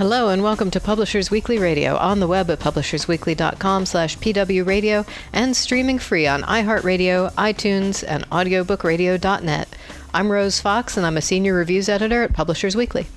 Hello and welcome to Publishers Weekly Radio on the web at publishersweekly.com slash pwradio and streaming free on iHeartRadio, iTunes, and audiobookradio.net. I'm Rose Fox and I'm a senior reviews editor at Publishers Weekly.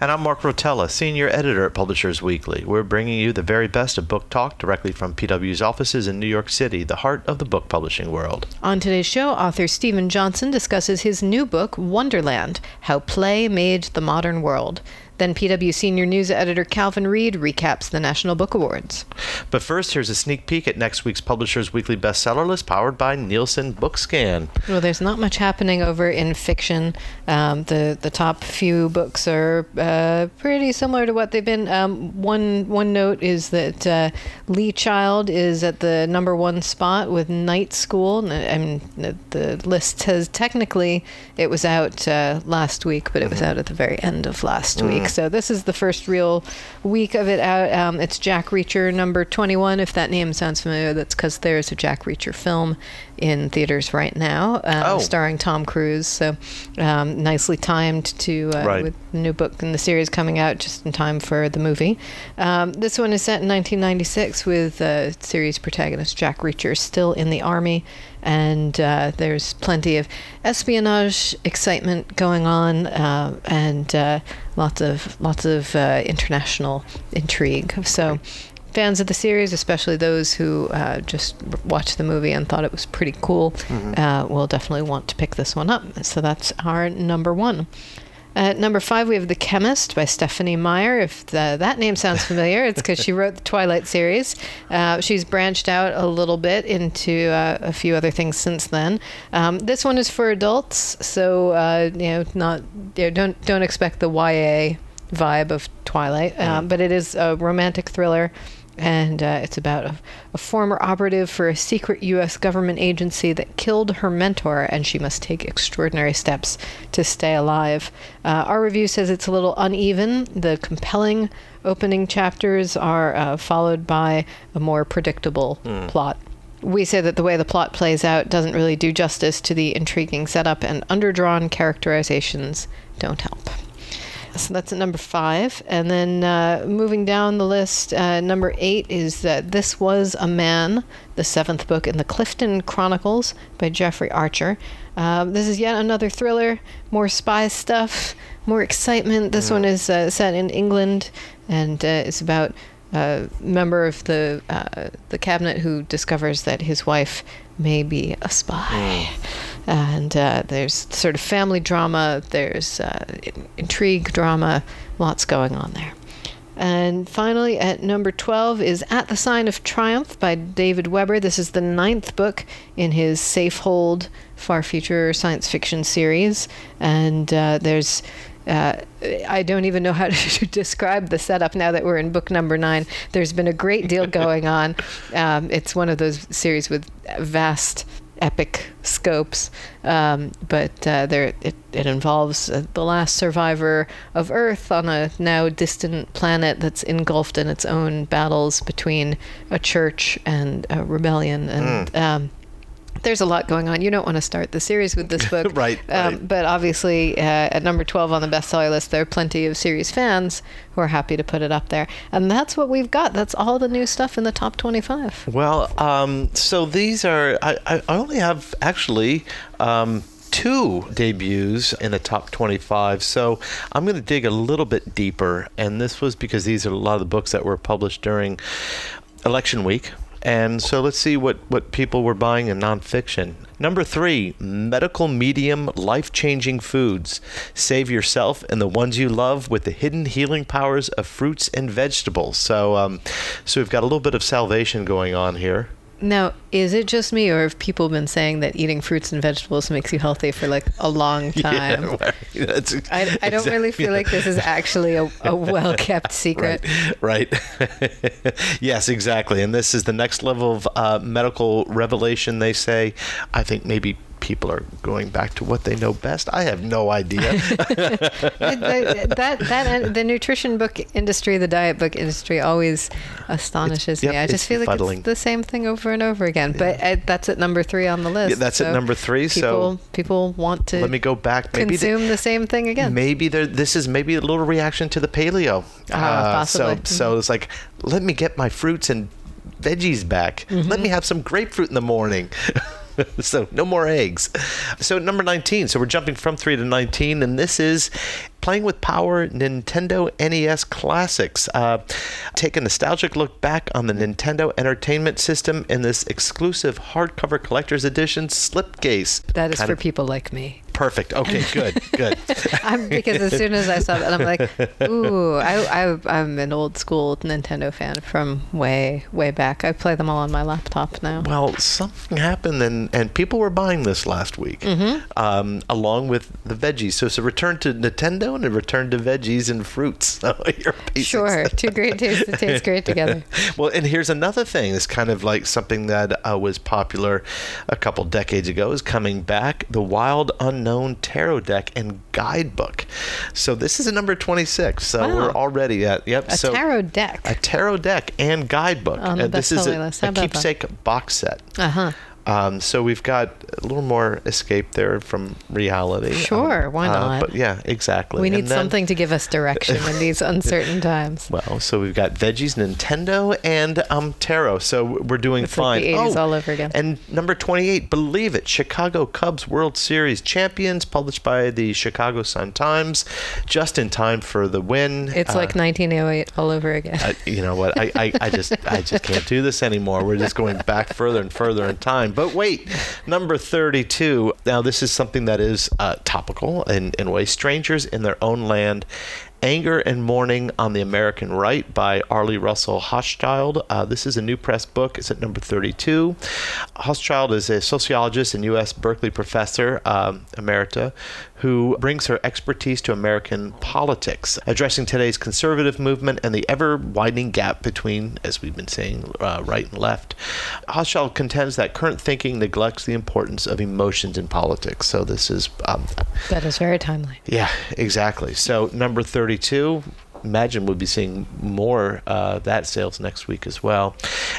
And I'm Mark Rotella, senior editor at Publishers Weekly. We're bringing you the very best of book talk directly from PW's offices in New York City, the heart of the book publishing world. On today's show, author Steven Johnson discusses his new book, Wonderland How Play Made the Modern World. Then PW Senior News Editor Calvin Reid recaps the National Book Awards. But first, here's a sneak peek at next week's Publishers Weekly bestseller list powered by Nielsen Bookscan. Well, there's not much happening over in fiction. Um, the the top few books are uh, pretty similar to what they've been. Um, one one note is that uh, Lee Child is at the number one spot with Night School. I mean, the list says technically it was out uh, last week, but it was mm-hmm. out at the very end of last mm. week. So this is the first real week of it out. Um, it's Jack Reacher number 21. If that name sounds familiar, that's because there's a Jack Reacher film in theaters right now, uh, oh. starring Tom Cruise. So um, nicely timed to uh, right. with the new book in the series coming out just in time for the movie. Um, this one is set in 1996 with uh, series protagonist Jack Reacher still in the army and uh, there's plenty of espionage excitement going on, uh, and uh, lots of lots of uh, international intrigue. So. Fans of the series, especially those who uh, just watched the movie and thought it was pretty cool, mm-hmm. Uh, will definitely want to pick this one up. So that's our number one. At number five, we have The Chemist by Stephenie Meyer. If the, that name sounds familiar, it's because she wrote the Twilight series. Uh, she's branched out a little bit into uh, a few other things since then. Um, this one is for adults, so uh, you know, not you know, don't don't expect the YA vibe of Twilight, um, but it is a romantic thriller and uh, it's about a, a, former operative for a secret U.S. government agency that killed her mentor, and she must take extraordinary steps to stay alive. Uh, our review says it's a little uneven. The compelling opening chapters are uh, followed by a more predictable mm. plot. We say that the way the plot plays out doesn't really do justice to the intriguing setup, and underdrawn characterizations don't help. So that's at number five. And then uh, moving down the list, uh, number eight is that This Was a Man, the seventh book in the Clifton Chronicles by Jeffrey Archer. Uh, this is yet another thriller, more spy stuff, more excitement. This one is uh, set in England and uh, it's about a member of the uh, the cabinet who discovers that his wife may be a spy. Mm and uh, there's sort of family drama, there's uh, intrigue drama, lots going on there. And finally, at number 12 is At the Sign of Triumph by David Weber. This is the ninth book in his Safehold far future science fiction series. And uh, there's uh, I don't even know how to describe the setup now that we're in book number nine. There's been a great deal going on. Um, it's one of those series with vast epic scopes, um, but uh, there it, it involves uh, the last survivor of Earth on a now distant planet that's engulfed in its own battles between a church and a rebellion, and mm. um, there's a lot going on. You don't want to start the series with this book, right, um, right, But obviously, uh, at number 12 on the bestseller list, there are plenty of series fans who are happy to put it up there, and that's what we've got. That's all the new stuff in the top 25. Well, um, so these are. I, I only have actually. Um, two debuts in the top 25. So I'm going to dig a little bit deeper. And this was because these are a lot of the books that were published during election week. And so let's see what, what people were buying in nonfiction. Number three, medical medium life changing foods. Save yourself and the ones you love with the hidden healing powers of fruits and vegetables. So, um, so we've got a little bit of salvation going on here. Now, is it just me, or have people been saying that eating fruits and vegetables makes you healthy for like a long time? Yeah, that's I, I don't really feel like this is actually a, a well kept secret. Right. right. yes, exactly. And this is the next level of uh, medical revelation, they say. I think maybe people are going back to what they know best. I have no idea. that, that, that the nutrition book industry, the diet book industry, always astonishes yep, me. I just feel like fuddling. it's the same thing over and over again. But uh, that's at number three on the list. Yeah, that's so at number three. People, so people want to let me go back. Maybe consume the, the same thing again. Maybe this is maybe a little reaction to the paleo. Ah, possibly. So, so it's like, let me get my fruits and veggies back. Let me have some grapefruit in the morning. so no more eggs. So number 19. So we're jumping from 3 to 19 and this is Playing with Power Nintendo NES Classics. Uh, take a nostalgic look back on the Nintendo Entertainment System in this exclusive hardcover collector's edition slipcase. That is Kind for of- people like me. Perfect. Okay, good, good. I'm, because as soon as I saw that, I'm like, ooh, I, I, I'm an old school Nintendo fan from way, way back. I play them all on my laptop now. Well, something happened, and, and people were buying this last week, Mm-hmm. um, along with the veggies. So it's a return to Nintendo and return to veggies and fruits. Your. Sure, two great tastes that taste great together. well, and here's another thing. It's kind of like something that uh, was popular a couple decades ago is coming back. The Wild Unknown Tarot Deck and Guidebook. So this is a number 26. So Wow. we're already at yep. A so tarot deck. a tarot deck and guidebook. On the Uh, this is a. A keepsake box set. Uh huh. Um, so we've got a little more escape there from reality. Sure, Um, why uh, not? but yeah, exactly. We need then- something to give us direction in these uncertain times. Well, so we've got veggies, Nintendo, and um, tarot. So we're doing It's fine. like the 80s oh, all over again. And number 28, believe it, Chicago Cubs World Series champions, published by the Chicago Sun Times, just in time for the win. It's Uh, like 1908 all over again. I, you know what? I, I, I just I just can't do this anymore. We're just going back further and further in time. But wait, number 32. Now this is something that is uh, topical in, in ways. Strangers in Their Own Land. Anger and Mourning on the American Right by Arlie Russell Hochschild. Uh, this is a new press book. It's at number 32. Hochschild is a sociologist and UC Berkeley professor, um, emerita, who brings her expertise to American politics, addressing today's conservative movement and the ever widening gap between, as we've been saying, uh, right and left. Hochschild contends that current thinking neglects the importance of emotions in politics. So this is um, that is very timely. yeah, exactly. So number 32, imagine we'll be seeing more uh, that sales next week as well.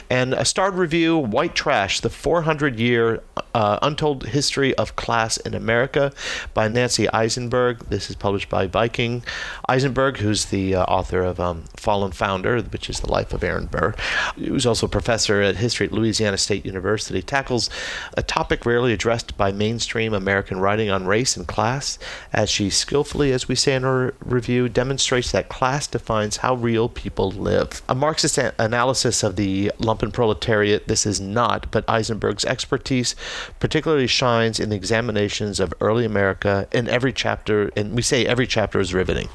And a starred review, White Trash, the 400-year uh, untold history of class in America by Nancy Isenberg. This is published by Viking. Isenberg, who's the uh, author of um, Fallen Founder, which is the life of Aaron Burr, who's also a professor at history at Louisiana State University, tackles a topic rarely addressed by mainstream American writing on race and class, as she skillfully, as we say in her review, demonstrates that class defines how real people live. A Marxist a- analysis of the lumpen proletariat, this is not, but Isenberg's expertise particularly shines in the examinations of early America in every chapter, and we say every chapter is riveting.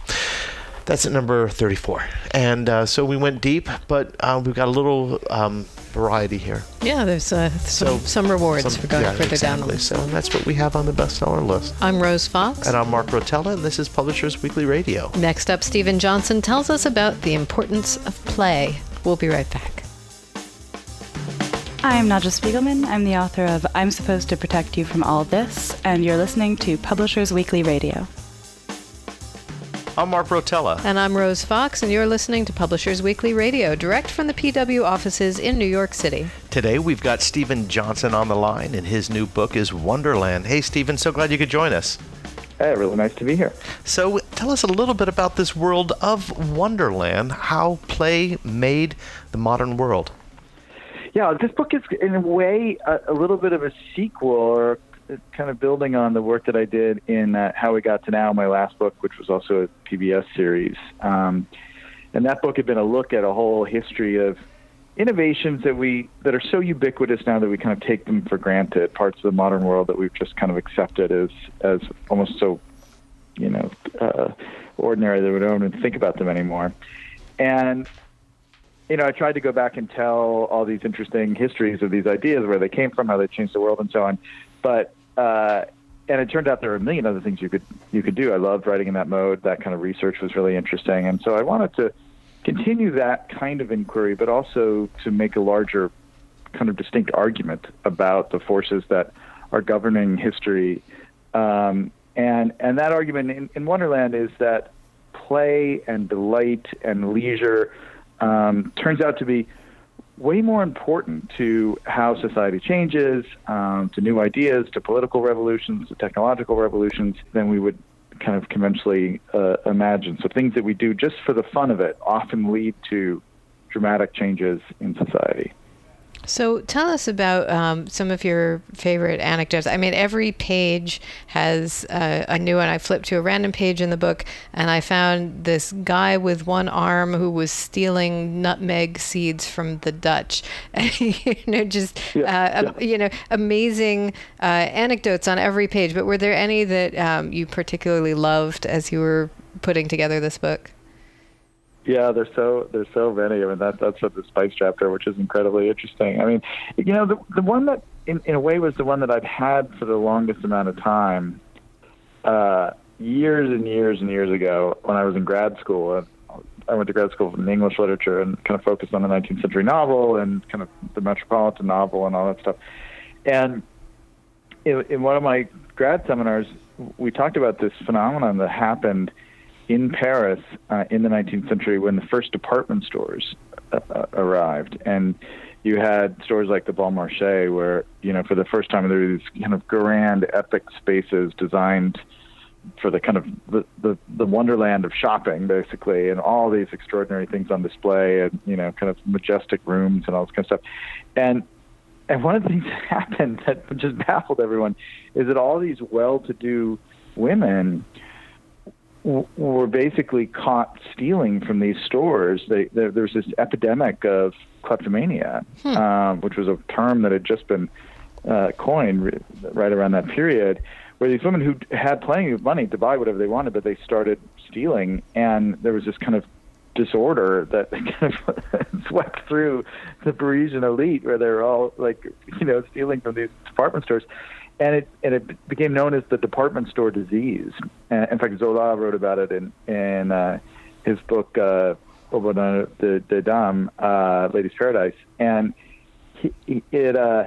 That's at number 34. And uh, so we went deep, but uh, we've got a little um, variety here. Yeah, there's uh, some, So, some rewards Some- for going yeah, further down exactly. list. So that's what we have on the bestseller list. I'm Rose Fox. And I'm Mark Rotella, and this is Publishers Weekly Radio. Next up, Steven Johnson tells us about the importance of play. We'll be right back. I'm Nadja Spiegelman. I'm the author of I'm Supposed to Protect You from All This, and you're listening to Publishers Weekly Radio. I'm Mark Rotella. And I'm Rose Fox, and you're listening to Publishers Weekly Radio, direct from the PW offices in New York City. Today we've got Steven Johnson on the line, and his new book is Wonderland. Hey, Steven, so glad you could join us. Hey, really nice to be here. So tell us a little bit about this world of Wonderland, how play made the modern world. Yeah, this book is in a way a, a little bit of a sequel, or kind of building on the work that I did in uh, How We Got to Now, my last book, which was also a PBS series. Um, and that book had been a look at a whole history of innovations that we that are so ubiquitous now that we kind of take them for granted. Parts of the modern world that we've just kind of accepted as as almost so, you know, uh, ordinary that we don't even think about them anymore. And you know, I tried to go back and tell all these interesting histories of these ideas, where they came from, how they changed the world, and so on. But uh, and it turned out there were a million other things you could you could do. I loved writing in that mode. That kind of research was really interesting, and so I wanted to continue that kind of inquiry, but also to make a larger kind of distinct argument about the forces that are governing history. Um, and and that argument in, in Wonderland is that play and delight and leisure um, turns out to be way more important to how society changes, um, to new ideas, to political revolutions, to technological revolutions than we would kind of conventionally uh, imagine. So things that we do just for the fun of it often lead to dramatic changes in society. So tell us about um, some of your favorite anecdotes. I mean, every page has uh, a new one. I flipped to a random page in the book, and I found this guy with one arm who was stealing nutmeg seeds from the Dutch. you know, just yeah, uh, yeah. you know, amazing uh, anecdotes on every page. But were there any that um, you particularly loved as you were putting together this book? Yeah, there's so there's so many. I mean, that that's what the spice chapter, which is incredibly interesting. I mean, you know, the the one that in in a way was the one that I've had for the longest amount of time, uh, years and years and years ago when I was in grad school. I went to grad school in English literature and kind of focused on the 19th century novel and kind of the metropolitan novel and all that stuff. And in, in one of my grad seminars, we talked about this phenomenon that happened in Paris uh, in the 19th century when the first department stores uh, uh, arrived, and you had stores like the Bon Marché, where you know for the first time there were these kind of grand, epic spaces designed for the kind of the, the the wonderland of shopping, basically, and all these extraordinary things on display, and you know, kind of majestic rooms and all this kind of stuff, and and one of the things that happened that just baffled everyone is that all these well-to-do women were basically caught stealing from these stores. They, there, there's this epidemic of kleptomania, hmm. um, which was a term that had just been uh, coined right around that period, where these women who had plenty of money to buy whatever they wanted, but they started stealing, and there was this kind of disorder that kind of swept through the Parisian elite, where they were all like, you know, stealing from these department stores and it and it became known as the department store disease. In fact, Zola wrote about it in in uh, his book uh, de, de Dame, uh, Lady's Paradise, and he, it, uh,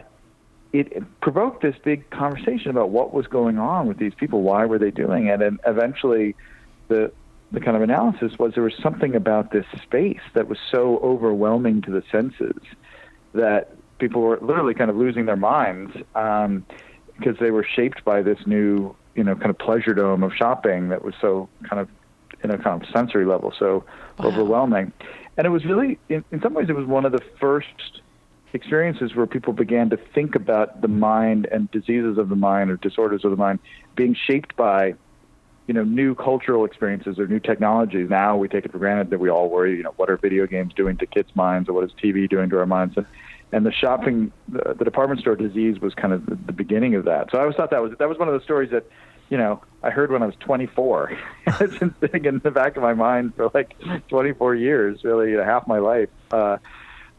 it provoked this big conversation about what was going on with these people, why were they doing it, and eventually, the the kind of analysis was there was something about this space that was so overwhelming to the senses that people were literally kind of losing their minds. Um, because they were shaped by this new, you know, kind of pleasure dome of shopping that was so kind of, in a kind of sensory level, so wow. overwhelming. And it was really, in, in some ways, it was one of the first experiences where people began to think about the mind and diseases of the mind or disorders of the mind being shaped by you know new cultural experiences or new technologies now we take it for granted that we all worry you know what are video games doing to kids minds or what is tv doing to our minds and and the shopping, the, the department store disease was kind of the, the beginning of that. So I always thought that was that was one of the stories that, you know, I heard when I was 24. it's been sitting in the back of my mind for like 24 years, really half my life, uh,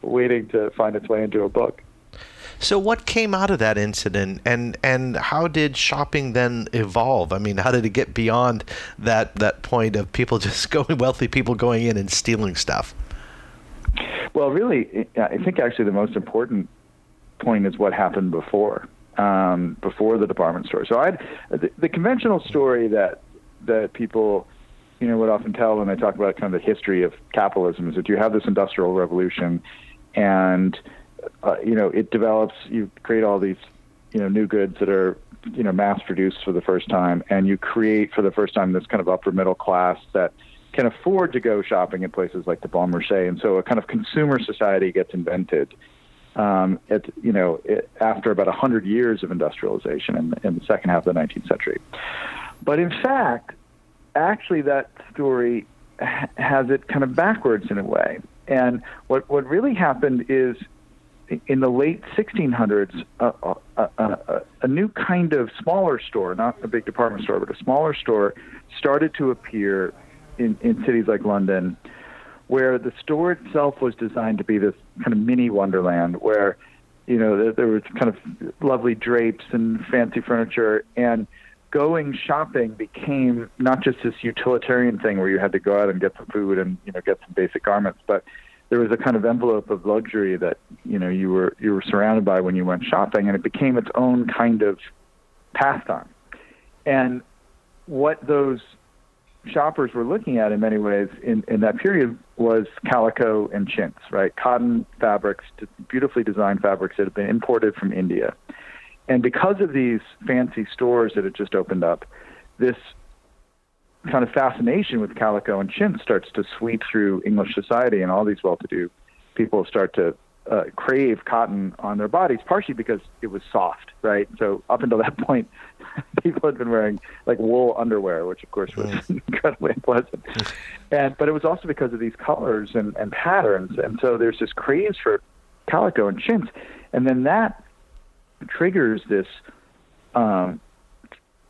waiting to find its way into a book. So what came out of that incident and and how did shopping then evolve? I mean, how did it get beyond that that point of people just going wealthy people going in and stealing stuff? Well, really, I think actually the most important point is what happened before, um, before the department store. So I'd, the, the conventional story that that people, you know, would often tell when they talk about kind of the history of capitalism is that you have this industrial revolution, and uh, you know it develops. You create all these, you know, new goods that are you know mass produced for the first time, and you create for the first time this kind of upper middle class that can afford to go shopping in places like the Bon Marché, and so a kind of consumer society gets invented. Um, it, you know, it, after about hundred years of industrialization in, in the second half of the 19th century. But in fact, actually, that story has it kind of backwards in a way. And what what really happened is in the late 1600s, a, a, a, a, new kind of smaller store, not a big department store, but a smaller store, started to appear in, in cities like London, where the store itself was designed to be this kind of mini wonderland where you know there, there was kind of lovely drapes and fancy furniture and going shopping became not just this utilitarian thing where you had to go out and get some food and you know get some basic garments but there was a kind of envelope of luxury that you know you were you were surrounded by when you went shopping and it became its own kind of pastime. And what those shoppers were looking at in many ways in, in that period was calico and chintz, right? Cotton fabrics, beautifully designed fabrics that had been imported from India. And because of these fancy stores that had just opened up, this kind of fascination with calico and chintz starts to sweep through English society, and all these well to do people start to uh, crave cotton on their bodies, partially because it was soft, right? So up until that point, people had been wearing like wool underwear, which of course was incredibly unpleasant. And but it was also because of these colors and, and patterns, and so there's this craze for calico and chintz, and then that triggers this um,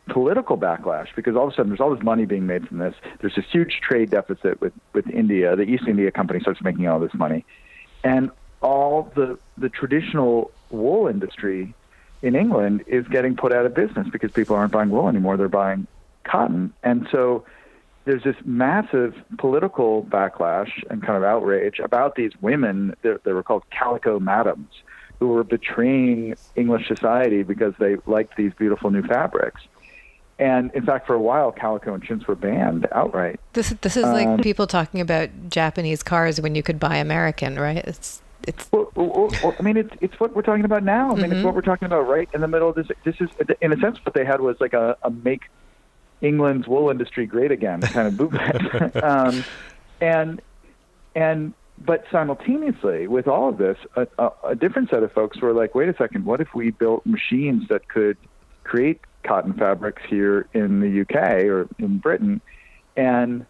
political backlash because all of a sudden there's all this money being made from this. There's this huge trade deficit with with India. The East India Company starts making all this money, and all the the traditional wool industry in England is getting put out of business because people aren't buying wool anymore; they're buying cotton, and so there's this massive political backlash and kind of outrage about these women that, that were called calico madams who were betraying English society because they liked these beautiful new fabrics. And in fact, for a while, calico and chintz were banned outright. This this is like um, people talking about Japanese cars when you could buy American, right? It's it's. Well, well, well, I mean, it's it's what we're talking about now. I mean, mm-hmm. it's what we're talking about right in the middle of this. This is, in a sense, what they had was like a, a make England's wool industry great again kind of movement. um, and and but simultaneously with all of this, a, a, a different set of folks were like, wait a second, what if we built machines that could create cotton fabrics here in the UK or in Britain, and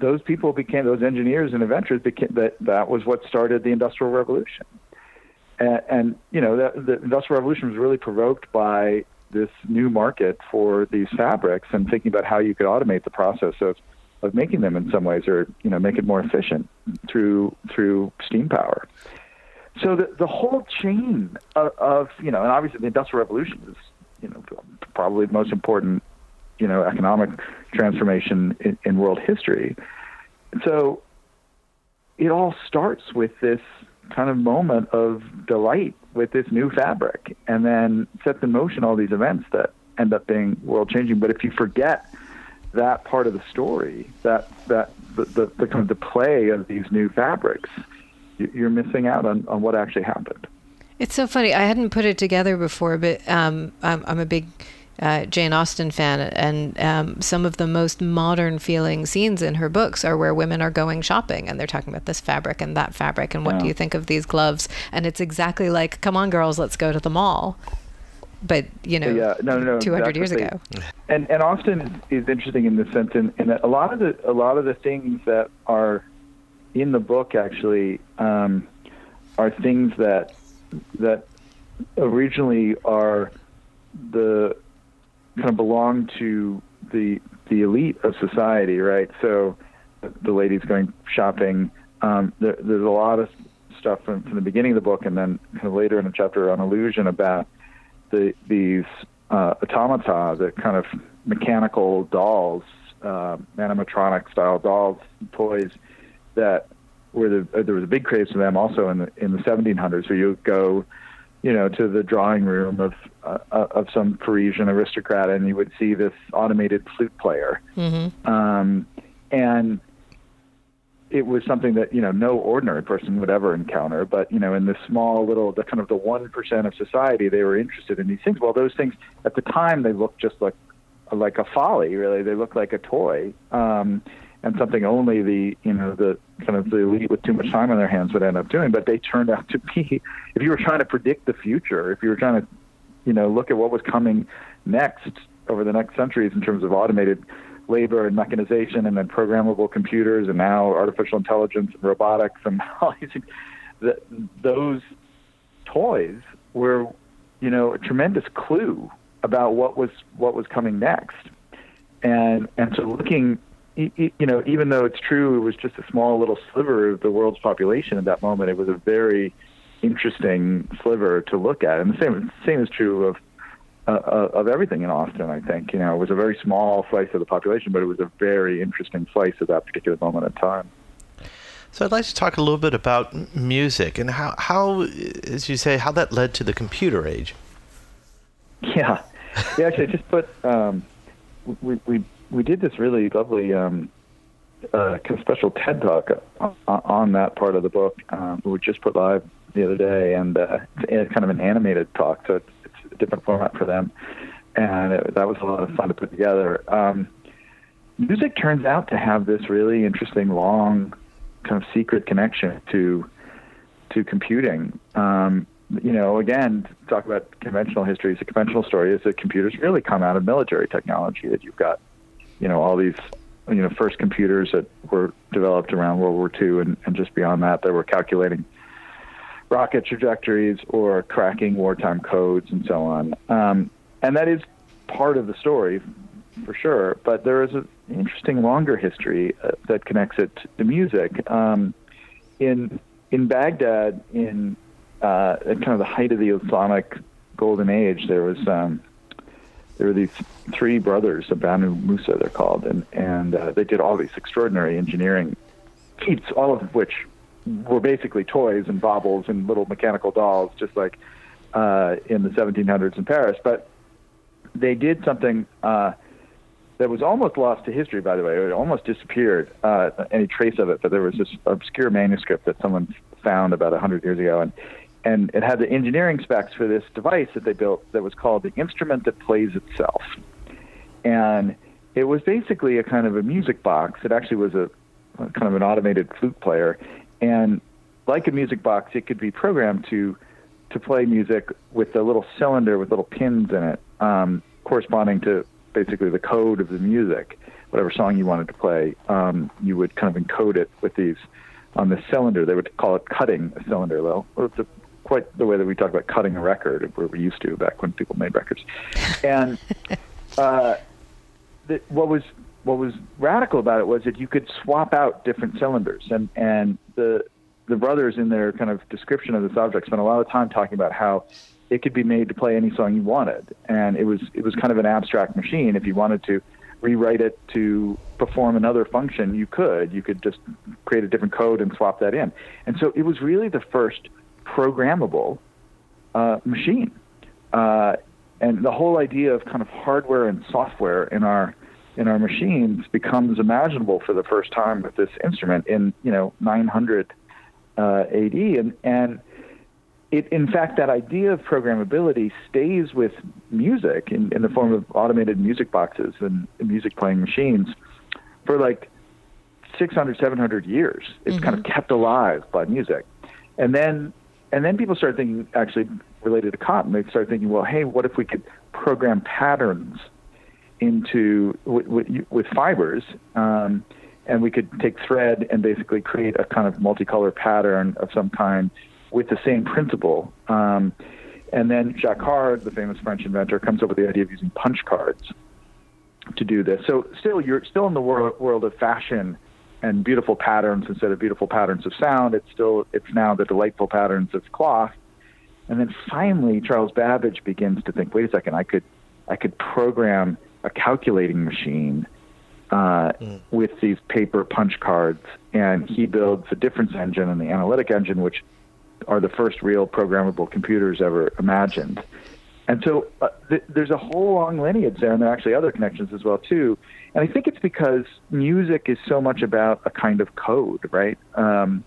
those people became those engineers and inventors became that that was what started the industrial revolution. And, and you know the, the industrial revolution was really provoked by this new market for these fabrics and thinking about how you could automate the process of of making them in some ways or you know make it more efficient through through steam power. So the the whole chain of, of you know and obviously the industrial revolution is you know probably the most important you know economic transformation in, in world history. So it all starts with this kind of moment of delight with this new fabric, and then sets in motion all these events that end up being world changing. But if you forget that part of the story, that that the, the, the kind of the play of these new fabrics, you're missing out on, on what actually happened. It's so funny. I hadn't put it together before, but um, I'm, I'm a big uh, Jane Austen fan, and um, some of the most modern feeling scenes in her books are where women are going shopping and they're talking about this fabric and that fabric and what yeah. do you think of these gloves? And it's exactly like, come on, girls, let's go to the mall. But you know, yeah, no, no, 200 years ago. And and Austen is interesting in the sense that a lot of the a lot of the things that are in the book actually um, are things that that originally are the kind of belong to the the elite of society, right? So the ladies going shopping. Um, there, there's a lot of stuff from, from the beginning of the book, and then kind of later in the chapter on illusion about the these uh, automata, the kind of mechanical dolls, uh, animatronic style dolls, toys that were the there was a big craze for them also in the in the 1700s. where you go you know, to the drawing room of uh, of some Parisian aristocrat, and you would see this automated flute player, mm-hmm. um, and it was something that you know no ordinary person would ever encounter. But you know, in this small little, the kind of the one percent of society, they were interested in these things. Well, those things at the time they looked just like like a folly, really. They looked like a toy. Um, and something only the you know the kind of the elite with too much time on their hands would end up doing. But they turned out to be, if you were trying to predict the future, if you were trying to, you know, look at what was coming next over the next centuries in terms of automated labor and mechanization, and then programmable computers, and now artificial intelligence and robotics, and all these things, the, those toys were, you know, a tremendous clue about what was what was coming next. And and so looking you know, even though it's true, it was just a small little sliver of the world's population at that moment. It was a very interesting sliver to look at, and the same same is true of uh, uh, of everything in Austen. I think you know it was a very small slice of the population, but it was a very interesting slice of that particular moment in time. So I'd like to talk a little bit about music and how, how, as you say, how that led to the computer age. Yeah, yeah. Actually, I just put um, we we we did this really lovely um, uh, kind of special TED talk on, that part of the book. Um, we just put live the other day, and uh, it's kind of an animated talk, so it's, it's a different format for them, and it, that was a lot of fun to put together. Um, music turns out to have this really interesting, long, kind of secret connection to to computing. Um, you know, again, talk about conventional histories. The conventional story is that computers really come out of military technology. That you've got, you know, all these, you know, first computers that were developed around World War II, and, and just beyond that, they were calculating rocket trajectories or cracking wartime codes and so on. Um, and that is part of the story for sure. But there is an interesting longer history uh, that connects it to music. Um, in in Baghdad, in uh, at kind of the height of the Islamic golden age, there was um, there were these three brothers, the Banu Musa, they're called, and and uh, they did all these extraordinary engineering feats, all of which were basically toys and baubles and little mechanical dolls, just like uh, in the 1700s in Paris. But they did something uh, that was almost lost to history, by the way. It almost disappeared, uh, any trace of it. But there was this obscure manuscript that someone found about 100 years ago, and and it had the engineering specs for this device that they built that was called the instrument that plays itself. And it was basically a kind of a music box. It actually was a, kind of an automated flute player, and like a music box, it could be programmed to to play music with a little cylinder with little pins in it, um, corresponding to basically the code of the music. Whatever song you wanted to play, um, you would kind of encode it with these on the cylinder. They would call it cutting a cylinder. Well, it's a, quite the way that we talk about cutting a record, where we used to back when people made records. And uh, the, what was what was radical about it was that you could swap out different cylinders, and and the the brothers in their kind of description of this object spent a lot of time talking about how it could be made to play any song you wanted, and it was it was kind of an abstract machine. If you wanted to rewrite it to perform another function, you could. You could just create a different code and swap that in. And so it was really the first programmable uh, machine. Uh, and the whole idea of kind of hardware and software in our in our machines becomes imaginable for the first time with this instrument in you know 900 uh, AD, and and it, in fact that idea of programmability stays with music in, in the form of automated music boxes and, music playing machines for like 600 700 years it's mm-hmm. kind of mm-hmm. kept alive by music and then and then people started thinking actually related to cotton they started thinking well hey what if we could program patterns into with, with fibers, um, and we could take thread and basically create a kind of multicolor pattern of some kind with the same principle. Um, and then Jacquard, the famous French inventor, comes up with the idea of using punch cards to do this. So still, you're still in the world, world of fashion and beautiful patterns instead of beautiful patterns of sound. It's still it's now the delightful patterns of cloth. And then finally, Charles Babbage begins to think, wait a second, I could I could program a calculating machine uh, mm. with these paper punch cards, and he builds the difference engine and the analytic engine, which are the first real programmable computers ever imagined. And so uh, th- there's a whole long lineage there, and there are actually other connections as well too. And I think it's because music is so much about a kind of code, right? Um,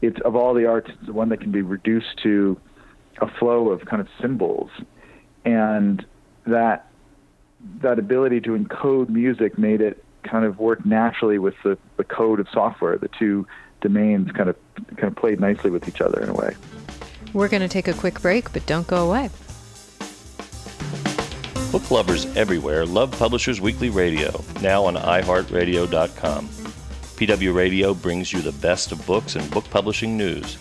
it's of all the arts, it's the one that can be reduced to a flow of kind of symbols, and that that ability to encode music made it kind of work naturally with the, the code of software. The two domains kind of kind of played nicely with each other in a way. We're going to take a quick break, but don't go away. Book lovers everywhere love Publishers Weekly Radio, now on iHeartRadio.com. PW Radio brings you the best of books and book publishing news.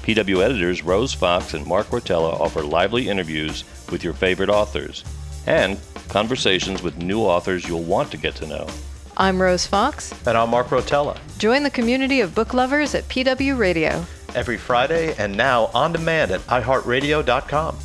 PW editors Rose Fox and Mark Rotella offer lively interviews with your favorite authors and conversations with new authors you'll want to get to know. I'm Rose Fox. And I'm Mark Rotella. Join the community of book lovers at PW Radio. Every Friday and now on demand at iHeartRadio.com.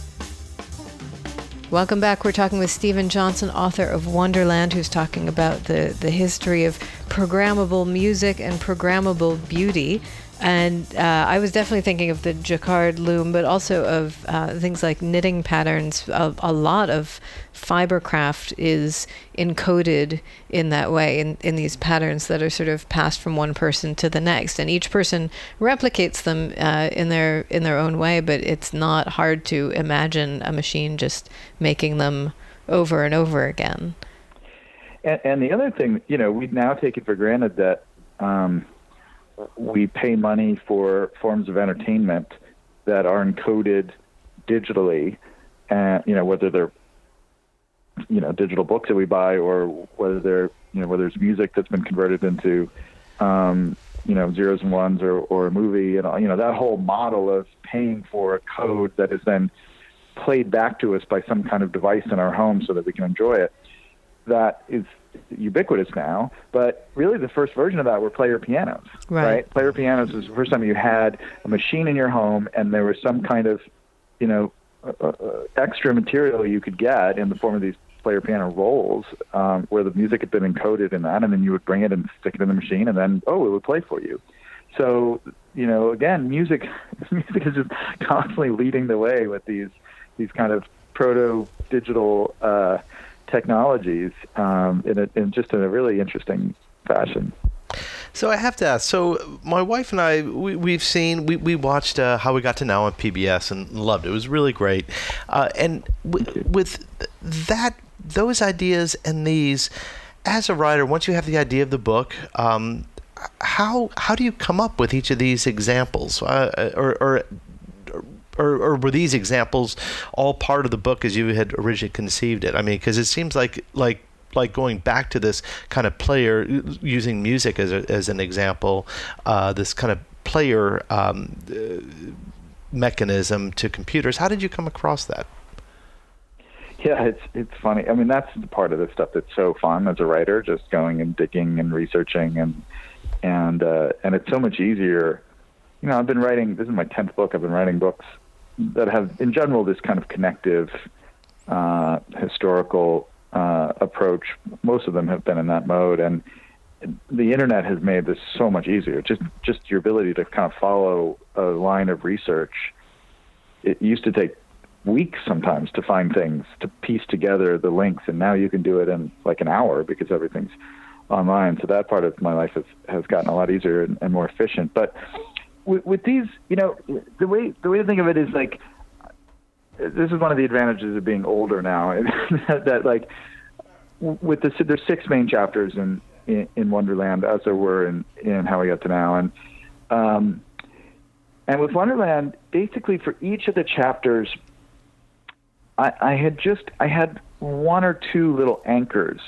Welcome back. We're talking with Steven Johnson, author of Wonderland, who's talking about the, the history of programmable music and programmable beauty. And uh, I was definitely thinking of the jacquard loom, but also of uh, things like knitting patterns. A, a, lot of fiber craft is encoded in that way, in, in these patterns that are sort of passed from one person to the next, and each person replicates them uh, in their in their own way. But it's not hard to imagine a machine just making them over and over again. And, and the other thing, you know, we now take it for granted that. Um, we pay money for forms of entertainment that are encoded digitally, and you know whether they're you know digital books that we buy or whether they're you know whether it's music that's been converted into um, you know zeros and ones or or a movie and you know that whole model of paying for a code that is then played back to us by some kind of device in our home so that we can enjoy it that is ubiquitous now, but really the first version of that were player pianos, right? right? Player pianos was the first time you had a machine in your home, and there was some kind of, you know, uh, uh, extra material you could get in the form of these player piano rolls, um, where the music had been encoded in that, and then you would bring it and stick it in the machine, and then oh, it would play for you. So you know, again, music music is just constantly leading the way with these these kind of proto digital. Uh, technologies um, in, a, in just in a really interesting fashion. So I have to ask. So my wife and I, we, we've seen, we, we watched uh, How We Got to Now on PBS and loved it. It was really great. Uh, and w- with that, those ideas and these, as a writer, once you have the idea of the book, um, how how do you come up with each of these examples, uh, or, or or, or were these examples all part of the book as you had originally conceived it? I mean, because it seems like like like going back to this kind of player using music as a, as an example, uh, this kind of player um, uh, mechanism to computers. How did you come across that? Yeah, it's it's funny. I mean, that's the part of the stuff that's so fun as a writer, just going and digging and researching and and uh, and it's so much easier. You know, I've been writing. This is my tenth book. I've been writing books that have, in general, this kind of connective uh, historical uh, approach. Most of them have been in that mode, and the internet has made this so much easier. Just just your ability to kind of follow a line of research. It used to take weeks sometimes to find things to piece together the links, and now you can do it in like an hour because everything's online. So that part of my life has has gotten a lot easier and, and more efficient. But with, with these, you know, the way the way to think of it is like this is one of the advantages of being older now. that, that like with the there's six main chapters in, in, in Wonderland as there were in in How We Got to Now, and um, and with Wonderland, basically for each of the chapters, I, I had just I had one or two little anchors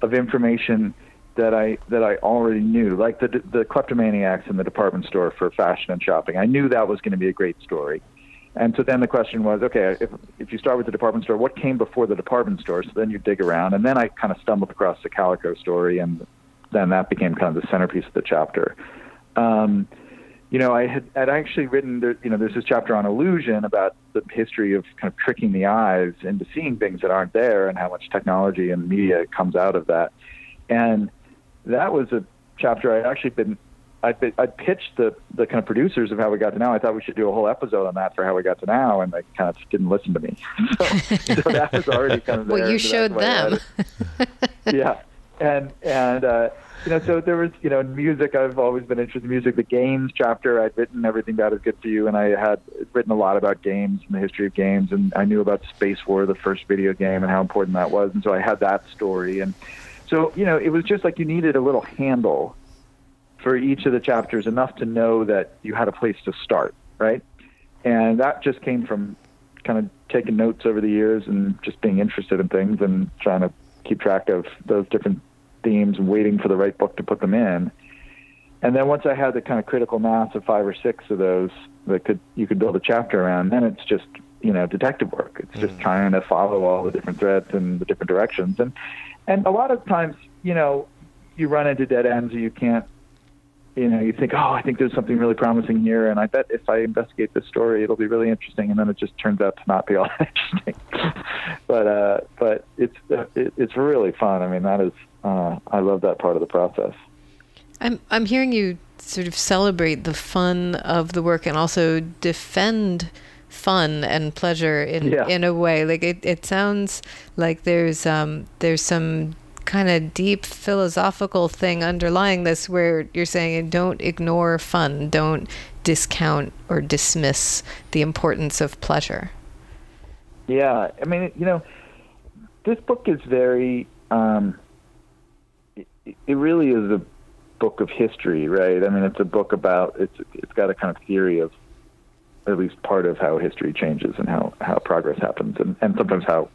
of information that I that I already knew, like the the kleptomaniacs in the department store for fashion and shopping. I knew that was going to be a great story. And so then the question was, okay, if if you start with the department store, what came before the department store? So then you dig around, and then I kind of stumbled across the Calico story, and then that became kind of the centerpiece of the chapter. Um, you know, I had, actually written, there, you know, there's this chapter on illusion about the history of kind of tricking the eyes into seeing things that aren't there, and how much technology and media comes out of that. And that was a chapter I actually been I I pitched the the kind of producers of How We Got to Now. I thought we should do a whole episode on that for How We Got to Now, and they kind of didn't listen to me. so, so that was already kind of there. Well, you so showed them. yeah, and and uh, you know, so there was you know music. I've always been interested in music. The games chapter, I'd written Everything Bad Is Good for You, and I had written a lot about games and the history of games, and I knew about Space War, the first video game, and how important that was, and so I had that story and so, you know, it was just like you needed a little handle for each of the chapters, enough to know that you had a place to start, right? And that just came from kind of taking notes over the years and just being interested in things and trying to keep track of those different themes and waiting for the right book to put them in. And then once I had the kind of critical mass of five or six of those that could you could build a chapter around, then it's just you know detective work. It's just mm. trying to follow all the different threads and the different directions. And and a lot of times, you know, you run into dead ends, and you can't you know, you think, oh, I think there's something really promising here, and I bet if I investigate this story, it'll be really interesting, and then it just turns out to not be all that interesting. but uh, but it's uh, it, it's really fun. I mean, that is uh, I love that part of the process. I'm I'm hearing you sort of celebrate the fun of the work and also defend fun and pleasure in Yeah. in a way. Like it, it sounds like there's um there's some kind of deep philosophical thing underlying this where you're saying don't ignore fun, don't discount or dismiss the importance of pleasure. Yeah, I mean, you know, this book is very. Um, it, it really is a book of history, right? I mean, it's a book about it's it's got a kind of theory of at least part of how history changes and how how progress happens, and and sometimes how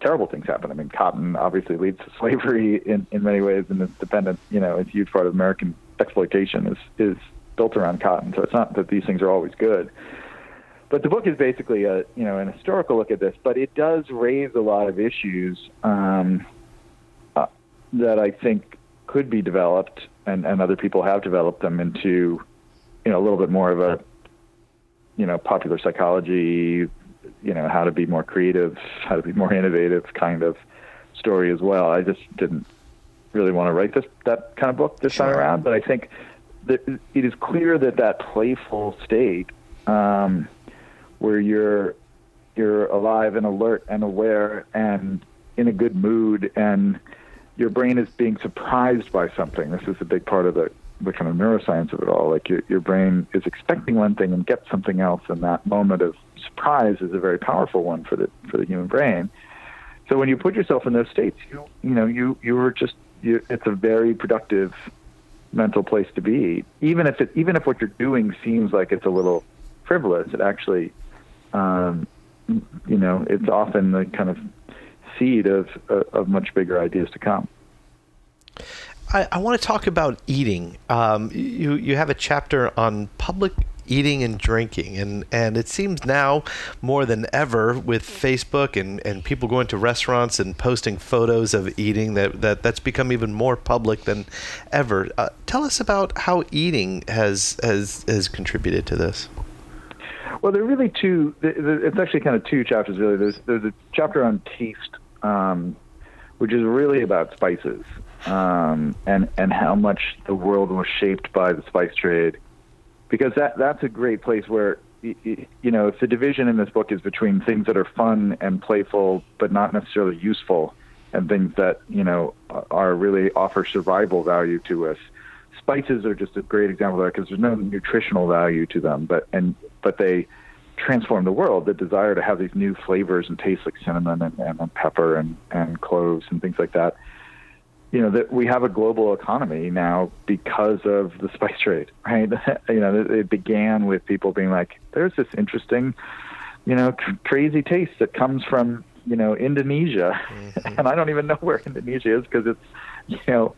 terrible things happen. I mean, cotton obviously leads to slavery in in many ways, and it's dependent. You know, a huge part of American exploitation is is built around cotton. So it's not that these things are always good but the book is basically a you know an historical look at this, but it does raise a lot of issues um, uh, that I think could be developed, and, and other people have developed them into you know a little bit more of a you know popular psychology, you know how to be more creative, how to be more innovative kind of story as well. I just didn't really want to write this that kind of book this time around, but I think that it is clear that that playful state. Um, where you're you're alive and alert and aware and in a good mood and your brain is being surprised by something. This is a big part of the, the kind of neuroscience of it all. Like your your brain is expecting one thing and gets something else and that moment of surprise is a very powerful one for the for the human brain. So when you put yourself in those states, you you know, you you are just you, it's a very productive mental place to be. Even if it even if what you're doing seems like it's a little frivolous, it actually um, you know, it's often the kind of seed of of much bigger ideas to come. I, I want to talk about eating. Um, you you have a chapter on public eating and drinking, and, and it seems now more than ever with Facebook and, and people going to restaurants and posting photos of eating that, that that's become even more public than ever. Uh, tell us about how eating has has has contributed to this. Well, there are really two. It's actually kind of two chapters. Really, there's there's a chapter on taste, um, which is really about spices um, and and how much the world was shaped by the spice trade, because that that's a great place where you know if the division in this book is between things that are fun and playful but not necessarily useful, and things that you know are really offer survival value to us spices are just a great example of that because there's no nutritional value to them, but and but they transform the world. The desire to have these new flavors and tastes like cinnamon and, and pepper and, and cloves and things like that. You know that we have a global economy now because of the spice trade, right? you know, it began with people being like, "There's this interesting, you know, cr- crazy taste that comes from you know Indonesia," mm-hmm. and I don't even know where Indonesia is because it's you know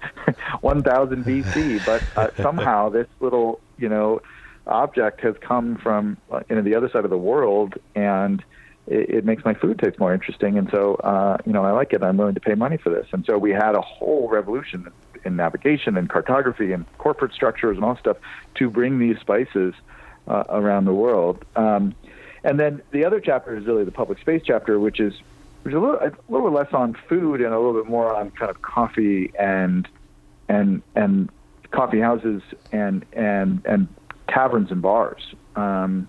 1000 BC, but uh, somehow this little you know object has come from uh, you know the other side of the world and it, it makes my food taste more interesting. And so uh, you know I like it. I'm willing to pay money for this. And so we had a whole revolution in navigation and cartography and corporate structures and all stuff to bring these spices uh, around the world. Um, and then the other chapter is really the public space chapter which is which is a little, a little less on food and a little bit more on kind of coffee and and and coffee houses and and and taverns and bars. Um,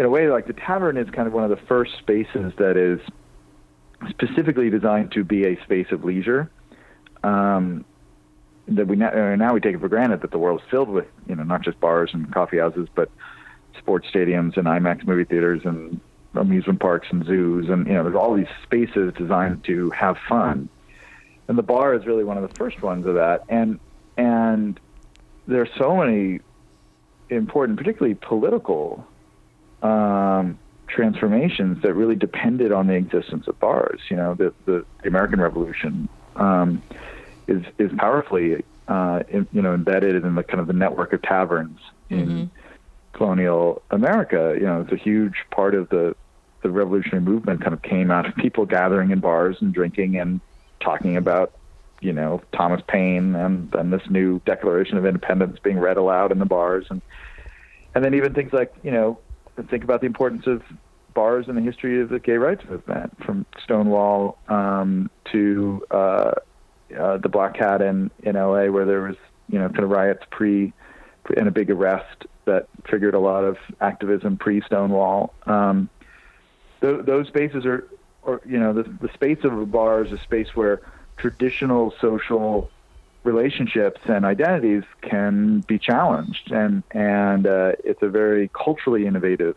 in a way, like the tavern is kind of one of the first spaces that is specifically designed to be a space of leisure. Um, that we now, uh, now we take it for granted that the world is filled with you know not just bars and coffee houses, but sports stadiums and IMAX movie theaters and amusement parks and zoos, and you know there's all these spaces designed to have fun. And the bar is really one of the first ones of that, and and there are so many important, particularly political um, transformations that really depended on the existence of bars. You know, the the, the American Revolution um, is is powerfully uh, in, you know embedded in the kind of the network of taverns in Mm-hmm. colonial America. You know, it's a huge part of the the revolutionary movement. Kind of came out of people gathering in bars and drinking and talking about you know Thomas Paine and then this new Declaration of Independence being read aloud in the bars and and then even things like you know think about the importance of bars in the history of the gay rights movement from Stonewall um, to uh, uh, the Black Cat in in LA where there was you know kind of riots pre, pre and a big arrest that triggered a lot of activism pre Stonewall. Um, th- those spaces are, or you know, the, the space of a bar is a space where traditional social relationships and identities can be challenged, and and uh, it's a very culturally innovative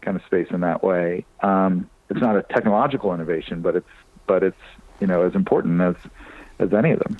kind of space in that way. Um, it's not a technological innovation, but it's but it's you know as important as as any of them.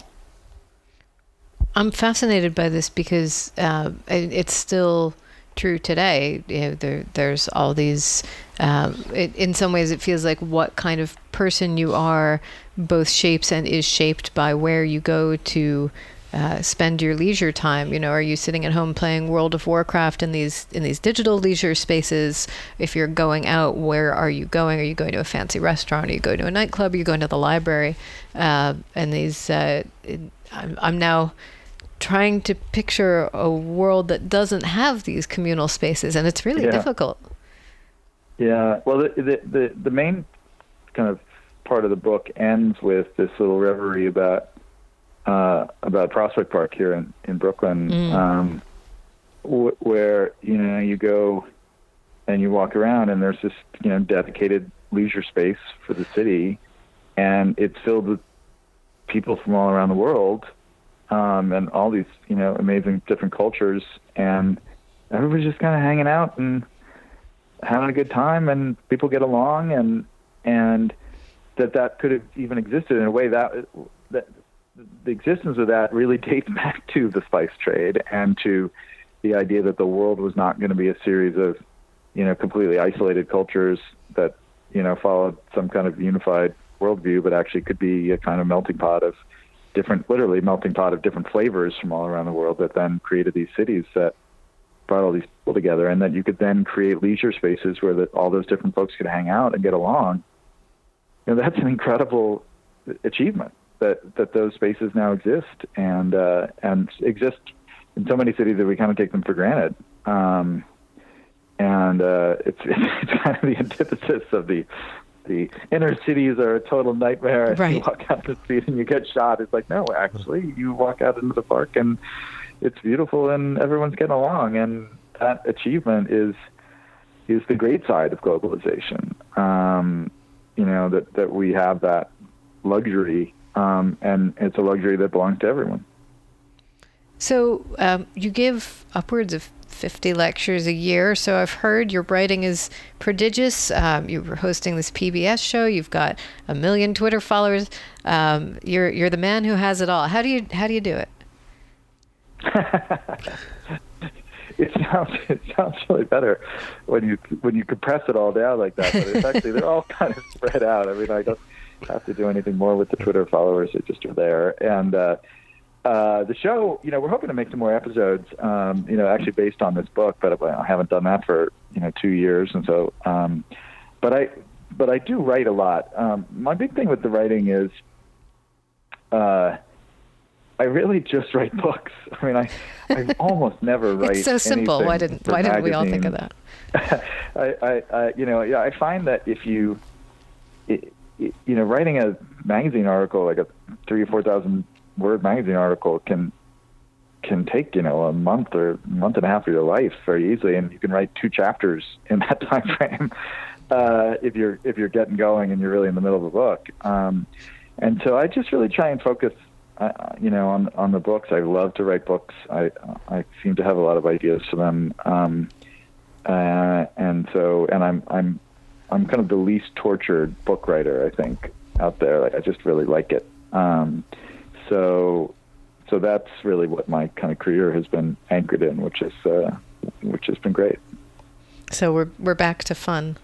I'm fascinated by this because uh, it's still true today. You know, there, there's all these. Um, it, in some ways, it feels like what kind of person you are both shapes and is shaped by where you go to uh, spend your leisure time. You know, are you sitting at home playing World of Warcraft in these in these digital leisure spaces? If you're going out, where are you going? Are you going to a fancy restaurant? Are you going to a nightclub? Are you going to the library? Uh, and these, uh, I'm, I'm now trying to picture a world that doesn't have these communal spaces, and it's really Yeah. difficult. Yeah. Well, the, the the the main kind of part of the book ends with this little reverie about uh, about Prospect Park here in in Brooklyn, um, wh- where you know you go and you walk around, and there's this you know dedicated leisure space for the city, and it's filled with people from all around the world, um, and all these you know amazing different cultures, and everybody's just kind of hanging out and having a good time and people get along and and that that could have even existed in a way that that the existence of that really dates back to the spice trade and to the idea that the world was not going to be a series of you know completely isolated cultures that you know followed some kind of unified worldview but actually could be a kind of melting pot of different literally melting pot of different flavors from all around the world that then created these cities that brought all these people together, and that you could then create leisure spaces where that all those different folks could hang out and get along. You know, that's an incredible achievement that that those spaces now exist and uh, and exist in so many cities that we kind of take them for granted. Um, and uh, it's it's kind of the antithesis of the the inner cities are a total nightmare. Right. You walk out the street and you get shot. It's like no, actually, you walk out into the park and it's beautiful and everyone's getting along and that achievement is is the great side of globalization um, you know that that we have that luxury um, and it's a luxury that belongs to everyone So um, you give upwards of 50 lectures a year. So I've heard your writing is prodigious. Um, you're hosting this PBS show. You've got a million Twitter followers. Um, you're you're the man who has it all. How do you how do you do it? it sounds it sounds really better when you when you compress it all down like that. But it's actually they're all kind of spread out. I mean, I don't have to do anything more with the Twitter followers; they just are there. And uh, uh, the show, you know, we're hoping to make some more episodes. Um, you know, actually based on this book, but I haven't done that for you know two years, and so. Um, but I but I do write a lot. Um, my big thing with the writing is. Uh, I really just write books. I mean, I, I almost never write. It's so simple. Why didn't why didn't we all think of that? I, I, I, you know, yeah, I find that if you, it, you know, writing a magazine article like a three or four thousand word magazine article can can take you know a month or month and a half of your life very easily, and you can write two chapters in that time frame uh, if you're if you're getting going and you're really in the middle of a book. Um, and so I just really try and focus, uh, you know, on on the books. I love to write books. I I seem to have a lot of ideas for them. Um, uh, and so and I'm I'm I'm kind of the least tortured book writer I think out there. Like I just really like it. Um, so so that's really what my kind of career has been anchored in, which is uh, which has been great. So we're we're back to fun.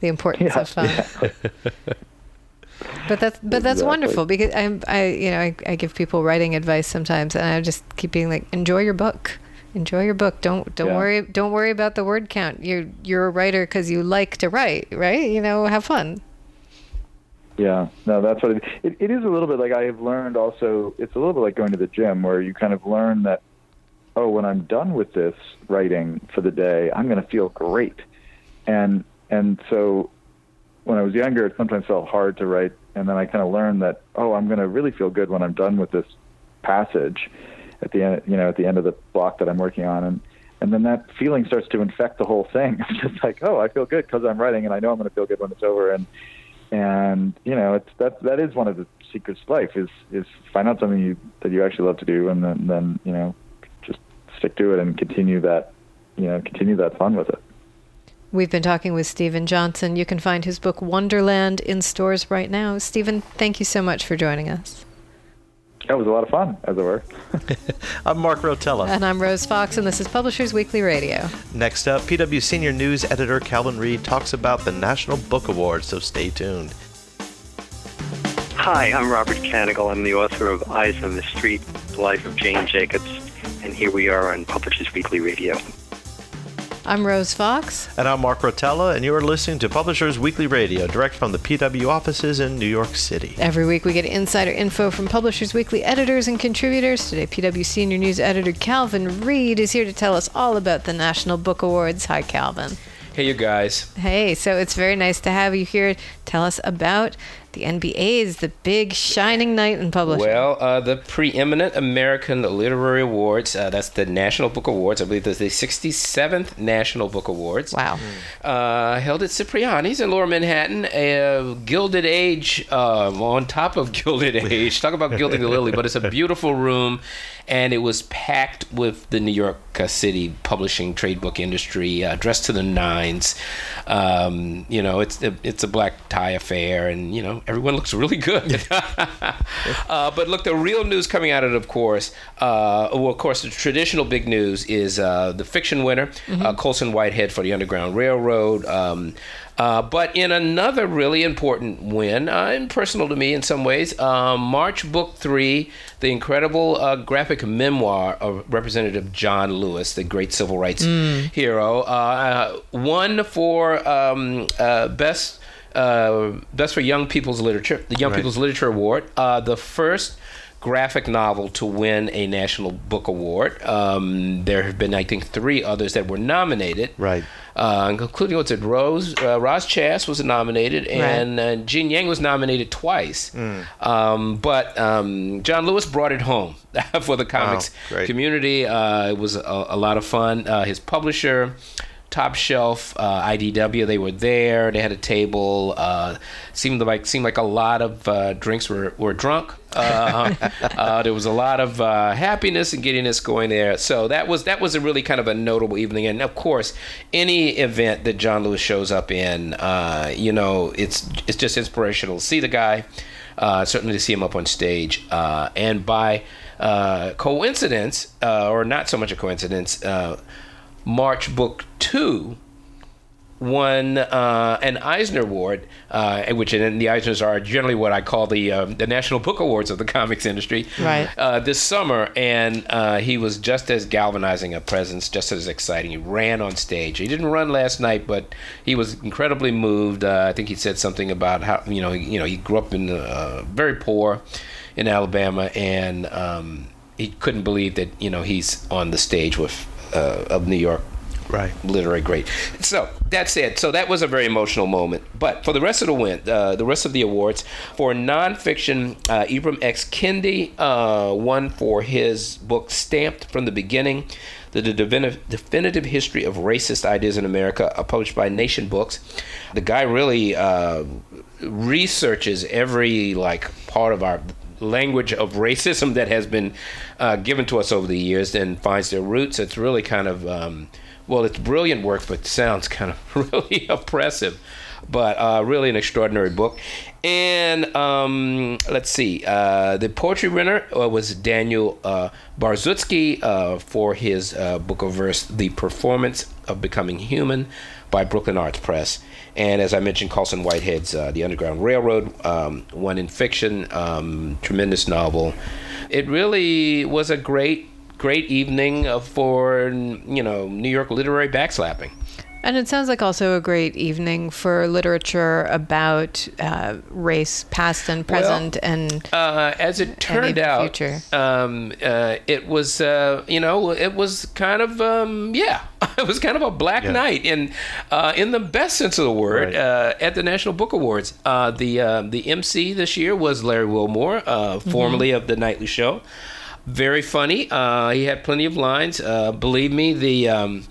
The importance Yeah, of fun. yeah. But that's but that's Exactly. wonderful because I'm I you know I, I give people writing advice sometimes and I just keep being like enjoy your book enjoy your book don't don't Yeah. worry don't worry about the word count you're you're a writer because you like to write right you know have fun Yeah, no, that's what it, it, it is. A little bit like I have learned. Also, it's a little bit like going to the gym, where you kind of learn that, oh, when I'm done with this writing for the day, I'm going to feel great, and and so when I was younger, it sometimes felt hard to write, and then I kind of learned that, oh, I'm going to really feel good when I'm done with this passage at the end, you know, at the end of the block that I'm working on, and and then that feeling starts to infect the whole thing. It's just like, oh, I feel good because I'm writing, and I know I'm going to feel good when it's over, and and you know, it's that that is one of the secrets of life is is find out something you that you actually love to do, and then then you know, just stick to it and continue that, you know, continue that fun with it. We've been talking with Steven Johnson. You can find his book Wonderland in stores right now. Steven, thank you so much for joining us. That was a lot of fun, as it were. I'm Mark Rotella. And I'm Rose Fox, and this is Publishers Weekly Radio. Next up, PW Senior News Editor Calvin Reid talks about the National Book Awards, so stay tuned. Hi, I'm Robert Kanigel. I'm the author of Eyes on the Street, The Life of Jane Jacobs, and here we are on Publishers Weekly Radio. I'm Rose Fox. And I'm Mark Rotella, and you are listening to Publishers Weekly Radio, direct from the PW offices in New York City. Every week we get insider info from Publishers Weekly editors and contributors. Today, PW Senior News Editor Calvin Reid is here to tell us all about the National Book Awards. Hi, Calvin. Hey, you guys. Hey, so it's very nice to have you here. Tell us about the NBA is the big shining night in publishing. Well, uh, the preeminent American Literary Awards, uh, that's the National Book Awards. I believe that's the 67th National Book Awards. Wow. Uh, held at Cipriani's in Lower Manhattan. A Gilded Age um, on top of Gilded Age. Talk about gilding the lily, but it's a beautiful room. And it was packed with the New York uh, City publishing trade book industry, uh, dressed to the nines. Um, you know, it's it's a black tie affair, and you know everyone looks really good. uh, but look, the real news coming out of it, of course, uh, well, of course, the traditional big news is uh, the fiction winner, mm-hmm. uh, Colson Whitehead for the Underground Railroad. Um, uh, but in another really important win, uh, and personal to me in some ways, um, March Book Three, the incredible uh, graphic memoir of Representative John Lewis, the great civil rights mm. hero, uh, won for um, uh, best. best for young people's literature, the Young right. People's Literature Award, the first graphic novel to win a National Book Award. Um, there have been, I think, three others that were nominated. Right. Uh, including what's it? Rose uh, Roz Chast was nominated, and right. uh, Gene Yang was nominated twice. Mm. Um, but um, John Lewis brought it home for the comics wow, community. Uh, it was a, a, lot of fun. Uh, his publisher top shelf uh, IDW. They were there. They had a table. Uh, seemed like seemed like a lot of uh, drinks were were drunk. Uh, uh, there was a lot of uh, happiness and giddiness going there. So that was that was a really kind of a notable evening. And of course, any event that John Lewis shows up in, you know, it's it's just inspirational to see the guy. certainly to see him up on stage, and by coincidence, or not so much a coincidence March Book Two won uh, an Eisner Award, uh, which and the Eisners are generally what I call the um, the National Book Awards of the comics industry. Right. Uh, this summer, and uh, he was just as galvanizing a presence, just as exciting. He ran on stage. He didn't run last night, but he was incredibly moved. Uh, I think he said something about how you know you know he grew up in uh, very poor in Alabama, and um, he couldn't believe that you know he's on the stage with uh, of New York right. Literary great. So that's it so that was a very emotional moment. But for the rest of the win uh, the rest of the awards for nonfiction uh, ibram x. Kendi uh, won for his book stamped from the beginning the definitive history of racist ideas in america published by nation books. The guy really uh, researches every like part of our language of racism that has been uh, given to us over the years and finds their roots. It's really kind of, um, well, it's brilliant work, but sounds kind of really oppressive. But uh, really an extraordinary book. And um, let's see, uh, the poetry winner uh, was Daniel uh, Borzutzky uh, for his book of verse, The Performance of Becoming Human by Brooklyn Arts Press. And as I mentioned, Colson Whitehead's uh, The Underground Railroad, um, one in fiction, um, tremendous novel. It really was a great, great evening for you know New York literary backslapping. And it sounds like also a great evening for literature about uh, race, past and present, well, and uh, as it turned out. Um, uh, it was uh, you know it was kind of um, yeah, it was kind of a black yeah. night in uh, in the best sense of the word right. Uh, at the National Book Awards. the the MC this year was Larry Wilmore, mm-hmm. formerly of the Nightly Show. Very funny. he had plenty of lines. believe me, the um,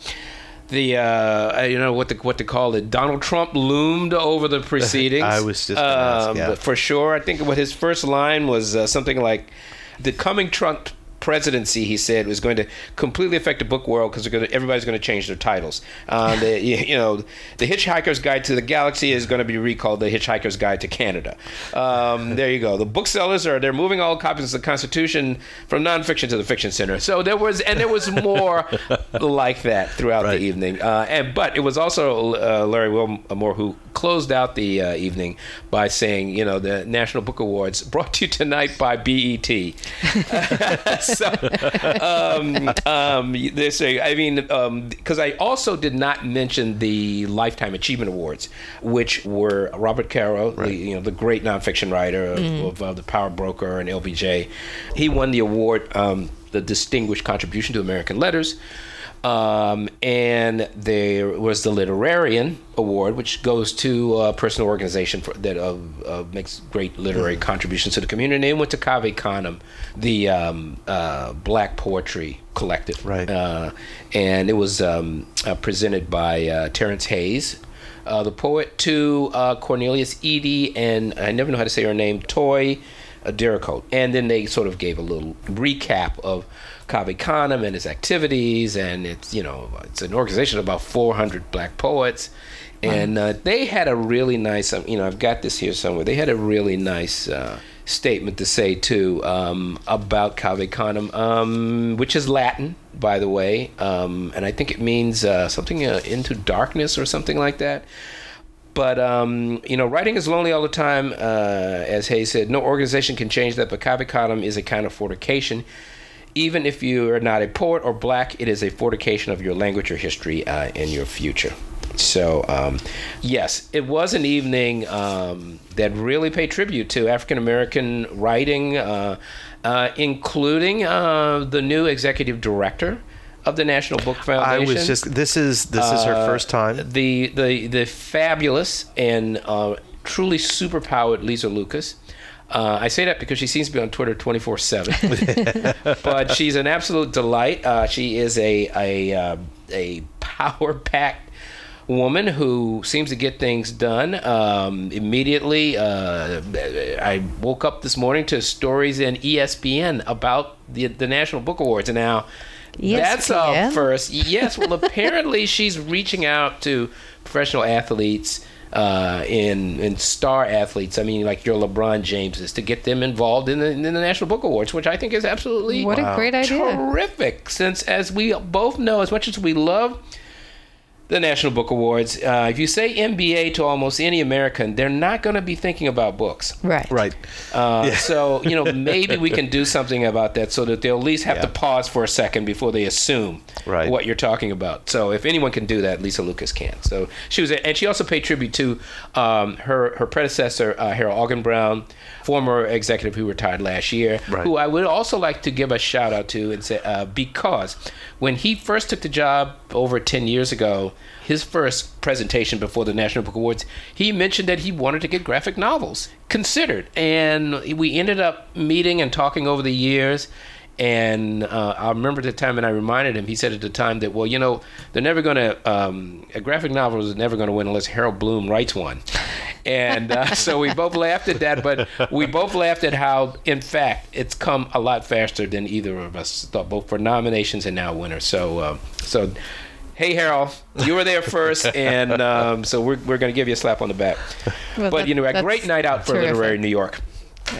the uh, you know what the what to call it. Donald Trump loomed over the proceedings. I was just um, ask, yeah. for sure. I think what his first line was uh, something like, "The coming Trump presidency, he said, was going to completely affect the book world because everybody's going to change their titles. Um, the, you know, the Hitchhiker's Guide to the Galaxy is going to be recalled the Hitchhiker's Guide to Canada. Um, there you go. The booksellers are they're moving all copies of the Constitution from nonfiction to the fiction center. So there was and there was more like that throughout right. the evening. Uh, and but it was also uh, Larry Wilmore who closed out the uh, evening by saying, you know, the National Book Awards brought to you tonight by BET. So, um, um, they say, I mean, because um, I also did not mention the Lifetime Achievement Awards, which were Robert Caro, right. the, you know, the great nonfiction writer mm. of, of, The Power Broker and LBJ. He won the award, um, the Distinguished Contribution to American Letters. Um, and there was the Literarian Award, which goes to a personal organization for, that uh, uh, makes great literary mm-hmm. contributions to the community. And went to Cave Canem, the um, uh, Black Poetry Collective. Right. Uh, and it was um, uh, presented by uh, Terrence Hayes, the poet, to Cornelius Eady, and I never know how to say her name, Toi Derricotte. And then they sort of gave a little recap of Cave Canem and his activities, and it's you know it's an organization of about 400 black poets, and uh, they had a really nice um, you know I've got this here somewhere. They had a really nice. Uh, statement to say too um, about Cave Canem, um, which is Latin, by the way, um, and I think it means uh, something uh, into darkness or something like that. But um, you know, writing is lonely all the time, uh, as Hayes said. No organization can change that, but Canem is a kind of fortification even if you are not a poet or black, it is a fortification of your language, your history, uh, and your future. So, um, yes, it was an evening um, that really paid tribute to African American writing, uh, uh, including uh, the new executive director of the National Book Foundation. I was just this is this is her uh, first time. The the the fabulous and uh, truly superpowered Lisa Lucas. Uh, I say that because she seems to be on Twitter 24 7. but she's an absolute delight. Uh, she is a, a, uh, a power packed woman who seems to get things done um, immediately. Uh, I woke up this morning to stories in ESPN about the, the National Book Awards. And now, ESPN? that's up first. Yes, well, apparently she's reaching out to professional athletes uh, in in star athletes. I mean, like your LeBron Jameses, to get them involved in the, in the National Book Awards, which I think is absolutely what a great idea, terrific. Since as we both know, as much as we love the National Book Awards. Uh, if you say NBA to almost any American, they're not going to be thinking about books. Right. Right. Uh, yeah. So, you know, maybe we can do something about that so that they'll at least have yeah. to pause for a second before they assume right. what you're talking about. So, if anyone can do that, Lisa Lucas can. So, she was, and she also paid tribute to um, her her predecessor, uh, Harold Augenbraum, former executive who retired last year, right. who I would also like to give a shout out to and say uh, because when he first took the job over 10 years ago, his first presentation before the National Book Awards, he mentioned that he wanted to get graphic novels considered. And we ended up meeting and talking over the years. And uh, I remember the time, and I reminded him. He said at the time that, well, you know, they're never going to. Um, a graphic novel is never going to win unless Harold Bloom writes one. And uh, so we both laughed at that, but we both laughed at how, in fact, it's come a lot faster than either of us thought, both for nominations and now winners. So, uh, so hey Harold, you were there first, and um, so we're, we're going to give you a slap on the back. Well, but that, you know, a great night out for terrific. literary New York.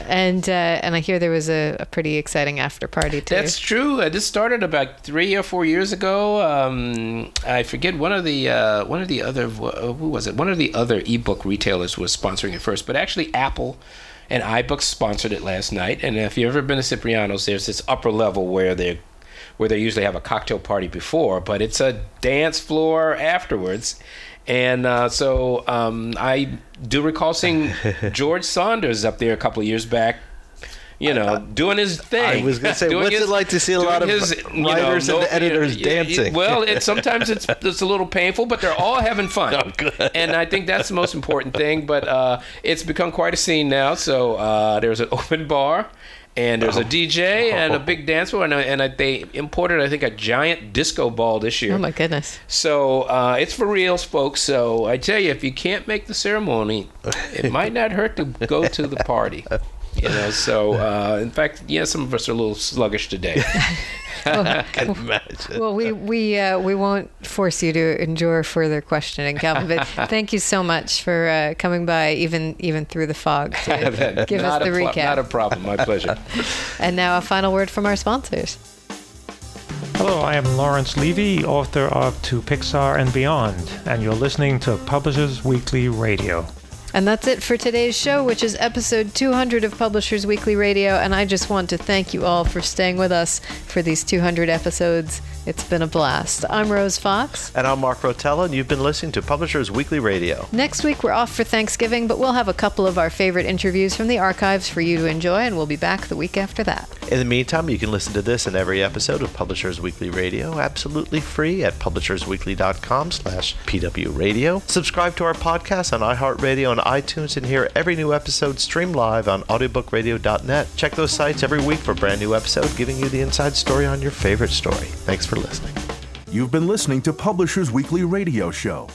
And uh, and I hear there was a, a, pretty exciting after party too. That's true. Uh, this started about three or four years ago. Um, I forget one of the uh, one of the other uh, who was it? One of the other ebook retailers was sponsoring it first, but actually Apple and iBooks sponsored it last night. And if you've ever been to Cipriani's, there's this upper level where they're where they usually have a cocktail party before, but it's a dance floor afterwards. And uh, so um, I do recall seeing George Saunders up there a couple of years back you know, doing his thing. I was going to say, what's his- it like to see a lot of his, you know, writers and editors you know, y- y- dancing? Well, it, sometimes it's it's a little painful, but they're all having fun. Oh, good. And I think that's the most important thing. But uh, it's become quite a scene now. So uh, there's an open bar. And there's a DJ and a big dance floor, and, and I, they imported, I think, a giant disco ball this year. Oh my goodness. So uh, it's for reals, folks. So I tell you, if you can't make the ceremony, it might not hurt to go to the party. You know, so uh, in fact, yeah, some of us are a little sluggish today. I can imagine. Well, we we uh, we won't force you to endure further questioning, Calvin. But thank you so much for uh, coming by, even even through the fog, to give us the a pro- recap. not a problem. My pleasure. and now a final word from our sponsors. Hello, I am Lawrence Levy, author of To Pixar and Beyond, and you're listening to Publishers Weekly Radio. And that's it for today's show, which is episode 200 of Publishers Weekly Radio. And I just want to thank you all for staying with us for these 200 episodes. It's been a blast. I'm Rose Fox. And I'm Mark Rotella, and you've been listening to Publishers Weekly Radio. Next week, we're off for Thanksgiving, but we'll have a couple of our favorite interviews from the archives for you to enjoy, and we'll be back the week after that. In the meantime, you can listen to this and every episode of Publishers Weekly Radio absolutely free at publishersweekly.com slash pwradio. Subscribe to our podcast on iHeartRadio and iTunes and hear every new episode stream live on audiobookradio.net. Check those sites every week for a brand new episode giving you the inside story on your favorite story. Thanks for listening. You've been listening to Publishers Weekly Radio Show.